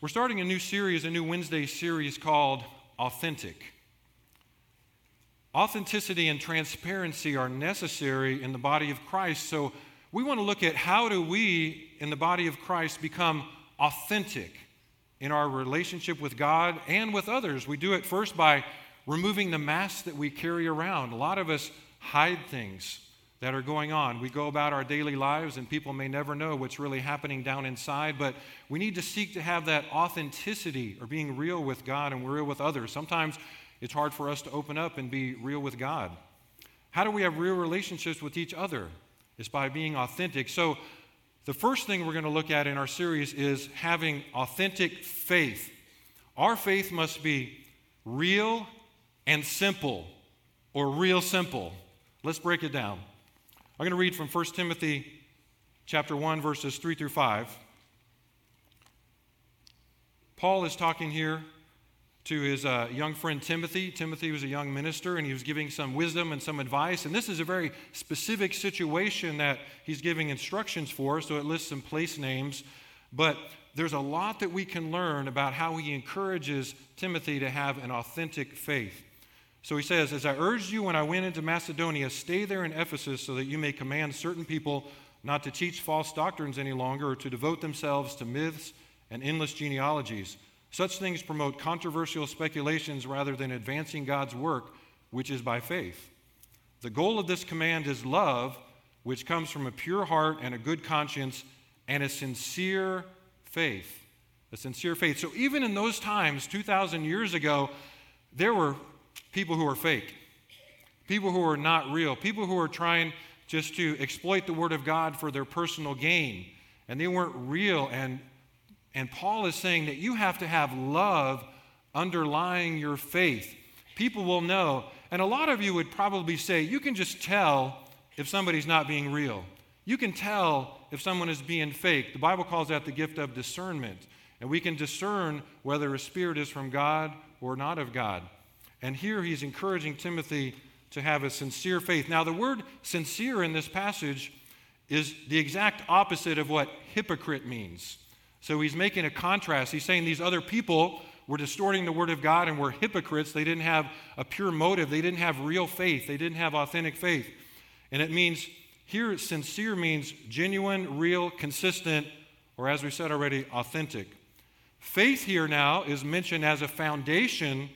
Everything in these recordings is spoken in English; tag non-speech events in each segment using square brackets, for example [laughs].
We're starting a new series, a new Wednesday series called Authentic. Authenticity and transparency are necessary in the body of Christ. So we want to look at how do we in the body of Christ become authentic in our relationship with God and with others. We do it first by removing the masks that we carry around. A lot of us hide things that are going on. We go about our daily lives, and people may never know what's really happening down inside, but we need to seek to have that authenticity or being real with God and real with others. Sometimes it's hard for us to open up and be real with God. How do we have real relationships with each other? It's by being authentic. So, the first thing we're going to look at in our series is having authentic faith. Our faith must be real and simple, or real simple. Let's break it down. I'm going to read from 1 Timothy chapter 1 verses 3 through 5. Paul is talking here to his uh, young friend Timothy. Timothy was a young minister and he was giving some wisdom and some advice. And this is a very specific situation that he's giving instructions for, so it lists some place names. But there's a lot that we can learn about how he encourages Timothy to have an authentic faith. So he says, As I urged you when I went into Macedonia, stay there in Ephesus so that you may command certain people not to teach false doctrines any longer or to devote themselves to myths and endless genealogies. Such things promote controversial speculations rather than advancing God's work, which is by faith. The goal of this command is love, which comes from a pure heart and a good conscience and a sincere faith. A sincere faith. So, even in those times, 2,000 years ago, there were people who are fake, people who are not real, people who are trying just to exploit the Word of God for their personal gain. And they weren't real. And, and Paul is saying that you have to have love underlying your faith. People will know. And a lot of you would probably say, you can just tell if somebody's not being real. You can tell if someone is being fake. The Bible calls that the gift of discernment. And we can discern whether a spirit is from God or not of God. And here he's encouraging Timothy to have a sincere faith. Now, the word sincere in this passage is the exact opposite of what hypocrite means. So he's making a contrast. He's saying these other people were distorting the word of God and were hypocrites. They didn't have a pure motive, they didn't have real faith, they didn't have authentic faith. And it means here, sincere means genuine, real, consistent, or as we said already, authentic. Faith here now is mentioned as a foundation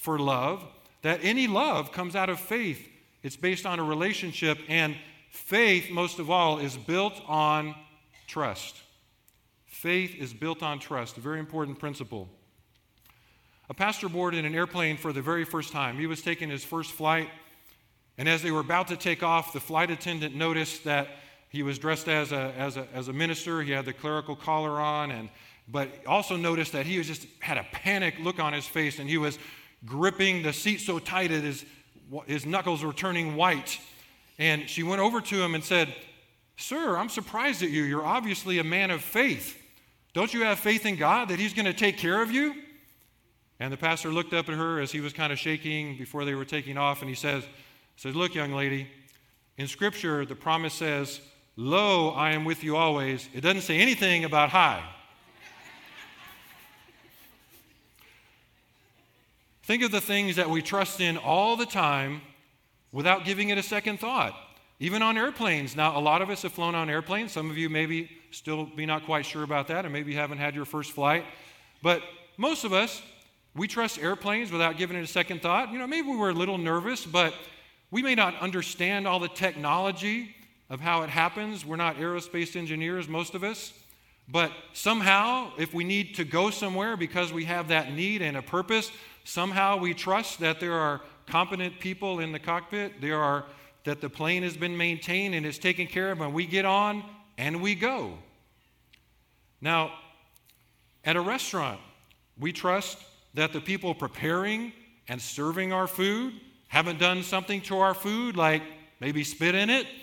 for love, that any love comes out of faith. It's based on a relationship, and faith, most of all, is built on trust. Faith is built on trust, a very important principle. A pastor boarded an airplane for the very first time. He was taking his first flight, and as they were about to take off, the flight attendant noticed that he was dressed as a, as a, as a minister. He had the clerical collar on, and, but also noticed that he was just had a panic look on his face, and he was gripping the seat so tight that his, his knuckles were turning white. And she went over to him and said, Sir, I'm surprised at you. You're obviously a man of faith. Don't you have faith in God that He's going to take care of you? And the pastor looked up at her as he was kind of shaking before they were taking off, and he says, says, Look, young lady, in Scripture, the promise says, Lo, I am with you always. It doesn't say anything about high. Think of the things that we trust in all the time without giving it a second thought. Even on airplanes. Now, a lot of us have flown on airplanes. Some of you maybe still be not quite sure about that, and maybe you haven't had your first flight. But most of us, we trust airplanes without giving it a second thought. You know, maybe we were a little nervous, but we may not understand all the technology of how it happens. We're not aerospace engineers, most of us. But somehow, if we need to go somewhere because we have that need and a purpose, Somehow we trust that there are competent people in the cockpit, there are that the plane has been maintained and is taken care of, and we get on and we go. Now, at a restaurant, we trust that the people preparing and serving our food haven't done something to our food, like maybe spit in it. [laughs]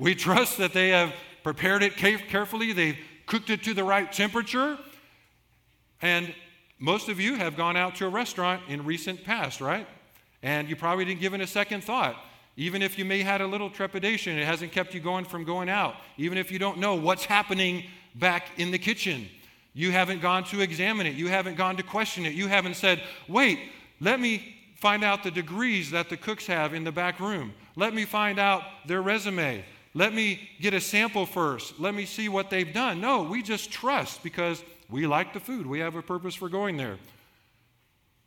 We trust that they have prepared it carefully, they've cooked it to the right temperature. And most of you have gone out to a restaurant in recent past, right? And you probably didn't give it a second thought. Even if you may had a little trepidation, it hasn't kept you going from going out. Even if you don't know what's happening back in the kitchen, You haven't gone to examine it. You haven't gone to question it. You haven't said, wait, let me find out the degrees that the cooks have in the back room. Let me find out their resume. Let me get a sample first. Let me see what they've done. No, we just trust because we like the food. We have a purpose for going there.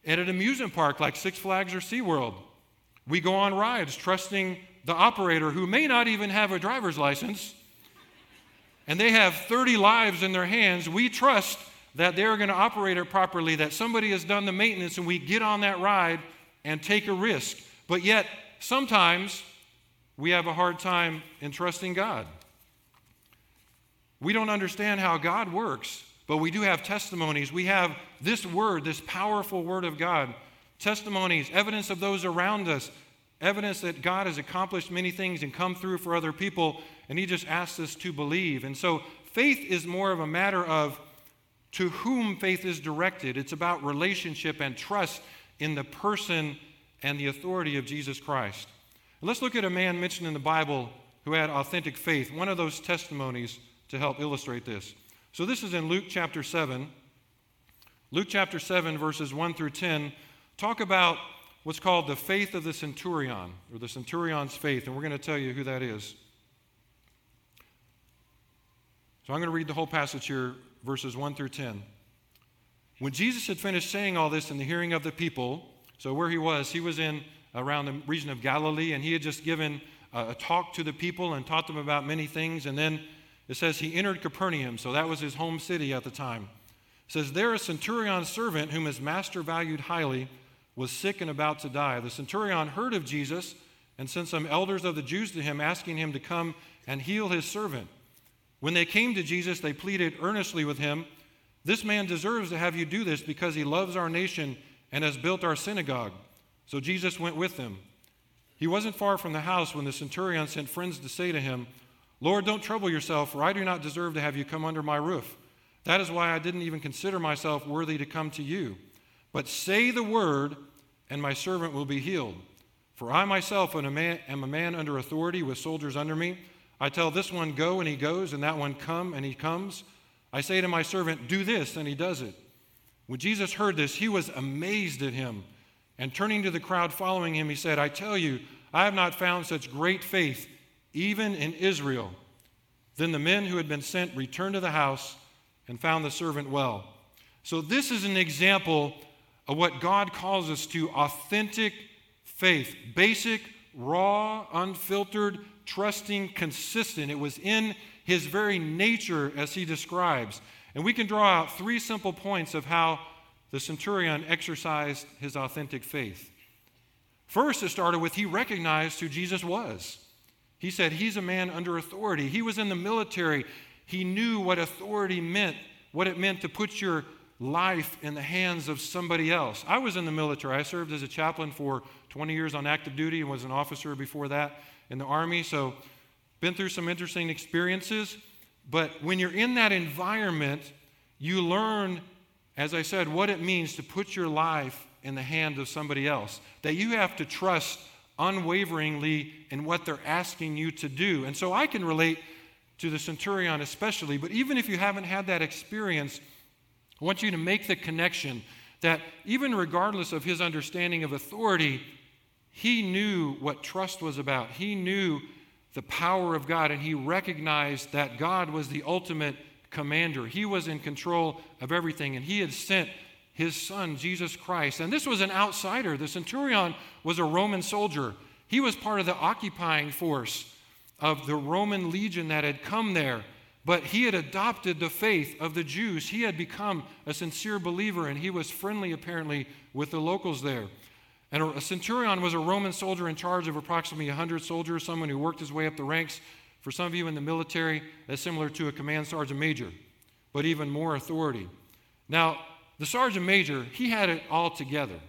At an amusement park like Six Flags or SeaWorld, we go on rides trusting the operator who may not even have a driver's license and they have 30 lives in their hands. We trust that they're going to operate it properly, that somebody has done the maintenance, and we get on that ride and take a risk. But yet, sometimes we have a hard time in trusting God. We don't understand how God works, but we do have testimonies. We have this word, this powerful word of God, testimonies, evidence of those around us, evidence that God has accomplished many things and come through for other people, and He just asks us to believe. And so faith is more of a matter of to whom faith is directed. It's about relationship and trust in the person and the authority of Jesus Christ. Let's look at a man mentioned in the Bible who had authentic faith, one of those testimonies to help illustrate this. So this is in Luke chapter 7. Luke chapter 7, verses 1 through 10, talk about what's called the faith of the centurion, or the centurion's faith, and we're going to tell you who that is. So I'm going to read the whole passage here, verses 1 through 10. When Jesus had finished saying all this in the hearing of the people, so where he was, he was in around the region of Galilee, and he had just given a, a talk to the people and taught them about many things. And then it says he entered Capernaum, so that was his home city at the time. It says, There a centurion's servant, whom his master valued highly, was sick and about to die. The centurion heard of Jesus and sent some elders of the Jews to him, asking him to come and heal his servant. When they came to Jesus, they pleaded earnestly with him. This man deserves to have you do this because he loves our nation and has built our synagogue. So Jesus went with them. He wasn't far from the house when the centurion sent friends to say to him, Lord, don't trouble yourself, for I do not deserve to have you come under my roof. That is why I didn't even consider myself worthy to come to you. But say the word, and my servant will be healed. For I myself am a man, am a man under authority with soldiers under me. I tell this one, go, and he goes, and that one, come, and he comes. I say to my servant, Do this, and he does it. When Jesus heard this, he was amazed at him. And turning to the crowd following him, he said, I tell you, I have not found such great faith, even in Israel. Then the men who had been sent returned to the house and found the servant well. So, this is an example of what God calls us to authentic faith basic, raw, unfiltered, trusting, consistent. It was in his very nature as he describes. And we can draw out three simple points of how the centurion exercised his authentic faith. First, it started with he recognized who Jesus was. He said, He's a man under authority. He was in the military. He knew what authority meant, what it meant to put your life in the hands of somebody else. I was in the military. I served as a chaplain for 20 years on active duty and was an officer before that in the Army. So been through some interesting experiences, but when you're in that environment, you learn, as I said, what it means to put your life in the hand of somebody else, that you have to trust unwaveringly in what they're asking you to do. And so I can relate to the centurion especially, but even if you haven't had that experience, I want you to make the connection that even regardless of his understanding of authority, he knew what trust was about. He knew the power of God, and he recognized that God was the ultimate commander. He was in control of everything, and he had sent his son, Jesus Christ. And this was an outsider. The centurion was a Roman soldier, he was part of the occupying force of the Roman legion that had come there. But he had adopted the faith of the Jews. He had become a sincere believer, and he was friendly, apparently, with the locals there. And a centurion was a Roman soldier in charge of approximately 100 soldiers, someone who worked his way up the ranks. For some of you in the military, that's similar to a command sergeant major, but even more authority. Now, the sergeant major, he had it all together.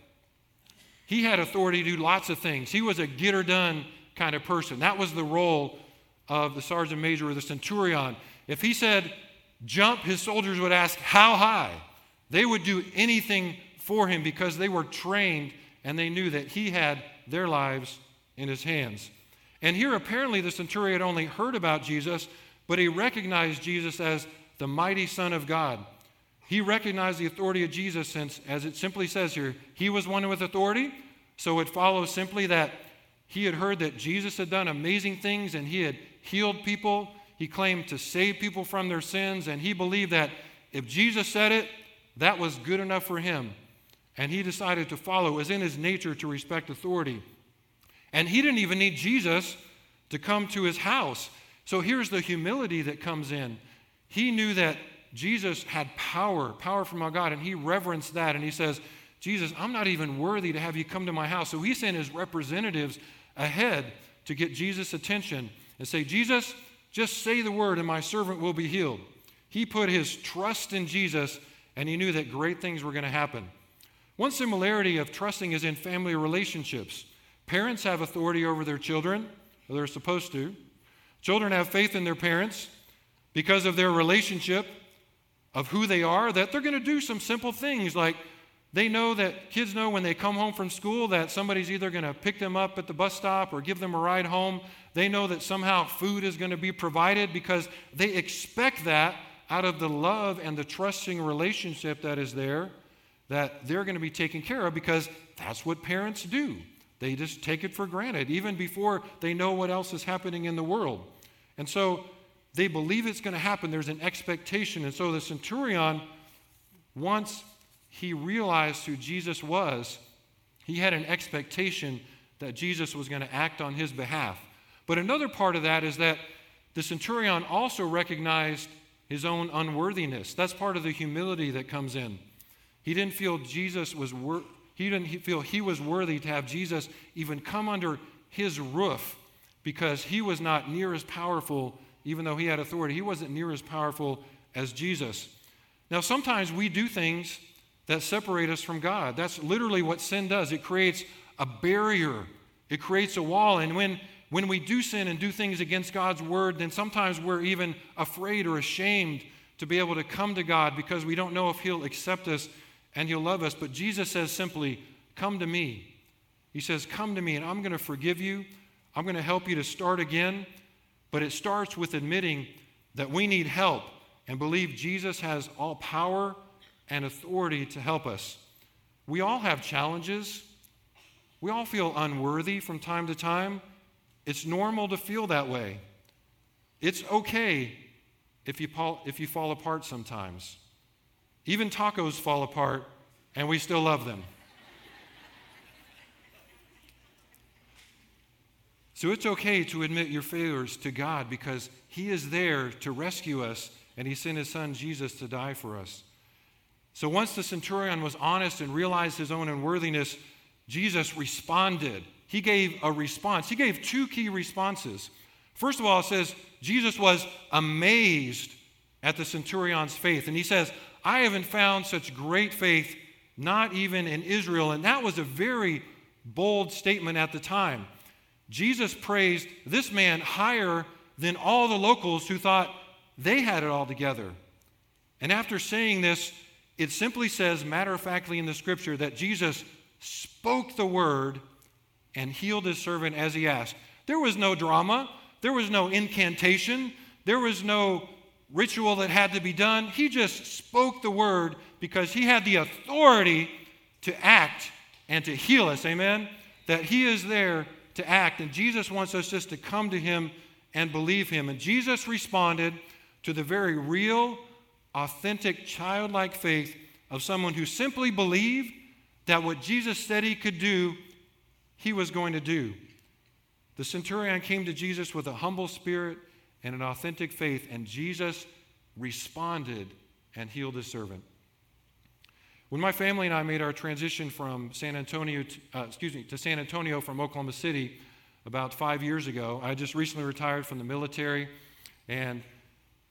He had authority to do lots of things. He was a get her done kind of person. That was the role of the sergeant major or the centurion. If he said jump, his soldiers would ask, How high? They would do anything for him because they were trained and they knew that he had their lives in his hands. And here, apparently, the centurion only heard about Jesus, but he recognized Jesus as the mighty Son of God. He recognized the authority of Jesus since, as it simply says here, he was one with authority. So it follows simply that he had heard that Jesus had done amazing things and he had healed people. He claimed to save people from their sins, and he believed that if Jesus said it, that was good enough for him. And he decided to follow. It was in his nature to respect authority. And he didn't even need Jesus to come to his house. So here's the humility that comes in. He knew that Jesus had power, power from our God, and he reverenced that. And he says, Jesus, I'm not even worthy to have you come to my house. So he sent his representatives ahead to get Jesus' attention and say, Jesus, just say the word and my servant will be healed. He put his trust in Jesus and he knew that great things were going to happen. One similarity of trusting is in family relationships. Parents have authority over their children, or they're supposed to. Children have faith in their parents because of their relationship of who they are, that they're going to do some simple things like they know that kids know when they come home from school that somebody's either going to pick them up at the bus stop or give them a ride home. They know that somehow food is going to be provided because they expect that out of the love and the trusting relationship that is there, that they're going to be taken care of because that's what parents do. They just take it for granted, even before they know what else is happening in the world. And so they believe it's going to happen. There's an expectation. And so the centurion, once he realized who Jesus was, he had an expectation that Jesus was going to act on his behalf. But another part of that is that the centurion also recognized his own unworthiness. That's part of the humility that comes in. He didn't feel Jesus was wor- he didn't feel he was worthy to have Jesus even come under his roof because he was not near as powerful even though he had authority. He wasn't near as powerful as Jesus. Now sometimes we do things that separate us from God. That's literally what sin does. It creates a barrier. It creates a wall and when when we do sin and do things against God's word, then sometimes we're even afraid or ashamed to be able to come to God because we don't know if He'll accept us and He'll love us. But Jesus says simply, Come to me. He says, Come to me, and I'm going to forgive you. I'm going to help you to start again. But it starts with admitting that we need help and believe Jesus has all power and authority to help us. We all have challenges. We all feel unworthy from time to time. It's normal to feel that way. It's okay if you, if you fall apart sometimes. Even tacos fall apart, and we still love them. So it's okay to admit your failures to God because He is there to rescue us, and He sent His Son Jesus to die for us. So once the centurion was honest and realized his own unworthiness, Jesus responded he gave a response. He gave two key responses. First of all, it says Jesus was amazed at the centurion's faith. And he says, I haven't found such great faith, not even in Israel. And that was a very bold statement at the time. Jesus praised this man higher than all the locals who thought they had it all together. And after saying this, it simply says, matter of factly in the scripture, that Jesus spoke the word and healed his servant as he asked. There was no drama, there was no incantation, there was no ritual that had to be done. He just spoke the word because he had the authority to act and to heal us. Amen? That he is there to act. And Jesus wants us just to come to him and believe him. And Jesus responded to the very real, authentic, childlike faith of someone who simply believed that what Jesus said he could do, he was going to do. The centurion came to Jesus with a humble spirit and an authentic faith, and Jesus responded and healed his servant. When my family and I made our transition from San Antonio, to, uh, excuse me, to San Antonio from Oklahoma City about five years ago, I just recently retired from the military and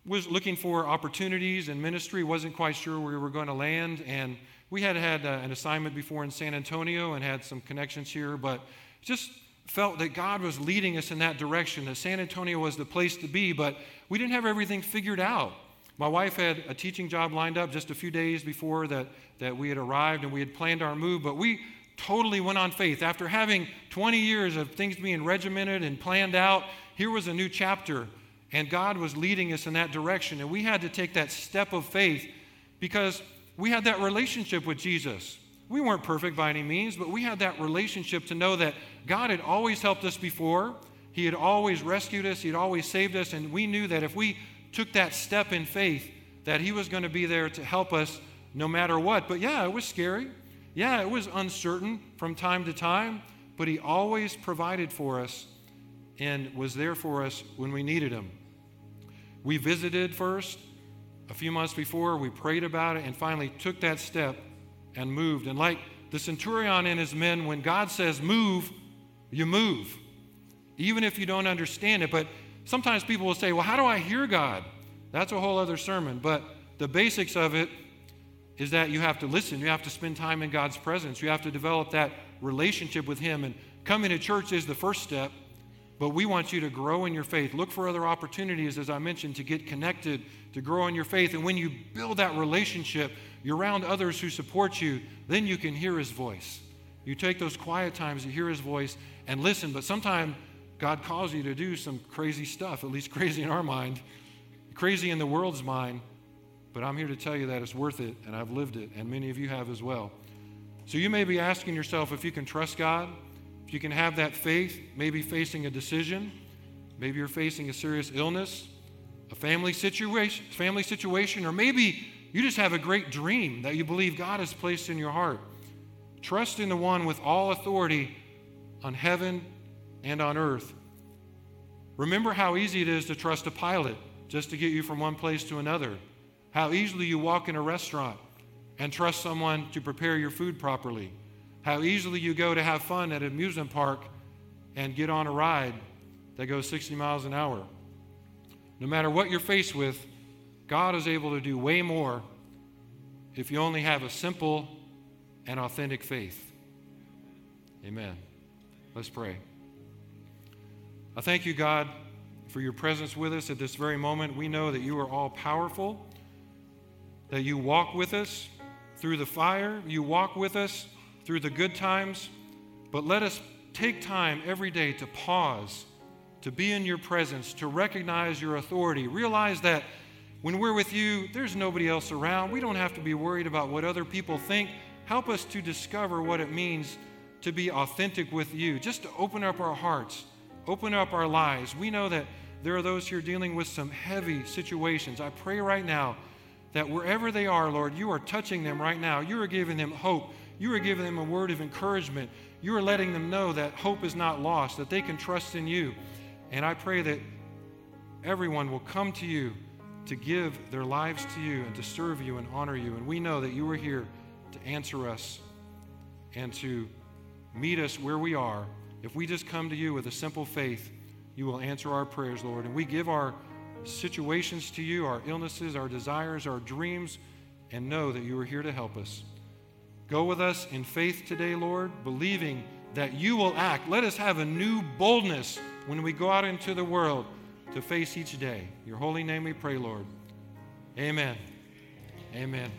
was looking for opportunities in ministry. wasn't quite sure where we were going to land, and we had had uh, an assignment before in San Antonio and had some connections here, but just felt that God was leading us in that direction, that San Antonio was the place to be, but we didn't have everything figured out. My wife had a teaching job lined up just a few days before that, that we had arrived and we had planned our move, but we totally went on faith. After having 20 years of things being regimented and planned out, here was a new chapter, and God was leading us in that direction. And we had to take that step of faith because we had that relationship with Jesus. We weren't perfect by any means, but we had that relationship to know that God had always helped us before. He had always rescued us, He had always saved us, and we knew that if we took that step in faith, that He was going to be there to help us no matter what. But yeah, it was scary. Yeah, it was uncertain from time to time, but He always provided for us and was there for us when we needed Him. We visited first. A few months before, we prayed about it and finally took that step and moved. And like the centurion and his men, when God says move, you move, even if you don't understand it. But sometimes people will say, well, how do I hear God? That's a whole other sermon. But the basics of it is that you have to listen. You have to spend time in God's presence. You have to develop that relationship with Him. And coming to church is the first step. But we want you to grow in your faith. Look for other opportunities, as I mentioned, to get connected, to grow in your faith. And when you build that relationship, you're around others who support you, then you can hear His voice. You take those quiet times to hear His voice and listen. But sometimes God calls you to do some crazy stuff, at least crazy in our mind, crazy in the world's mind. But I'm here to tell you that it's worth it, and I've lived it, and many of you have as well. So you may be asking yourself if you can trust God if you can have that faith, maybe facing a decision, maybe you're facing a serious illness, a family situation, family situation, or maybe you just have a great dream that you believe God has placed in your heart. Trust in the one with all authority on heaven and on earth. Remember how easy it is to trust a pilot just to get you from one place to another. How easily you walk in a restaurant and trust someone to prepare your food properly. How easily you go to have fun at an amusement park and get on a ride that goes 60 miles an hour. No matter what you're faced with, God is able to do way more if you only have a simple and authentic faith. Amen. Let's pray. I thank you, God, for your presence with us at this very moment. We know that you are all powerful, that you walk with us through the fire, you walk with us through the good times, but let us take time every day to pause, to be in your presence, to recognize your authority. Realize that when we're with you, there's nobody else around. We don't have to be worried about what other people think. Help us to discover what it means to be authentic with you, just to open up our hearts, open up our lives. We know that there are those here dealing with some heavy situations. I pray right now that wherever they are, Lord, you are touching them right now. You are giving them hope. You are giving them a word of encouragement. You are letting them know that hope is not lost, that they can trust in you. And I pray that everyone will come to you to give their lives to you and to serve you and honor you. And we know that you are here to answer us and to meet us where we are. If we just come to you with a simple faith, you will answer our prayers, Lord. And we give our situations to you, our illnesses, our desires, our dreams, and know that you are here to help us. Go with us in faith today, Lord, believing that you will act. Let us have a new boldness when we go out into the world to face each day. Your holy name we pray, Lord. Amen. Amen.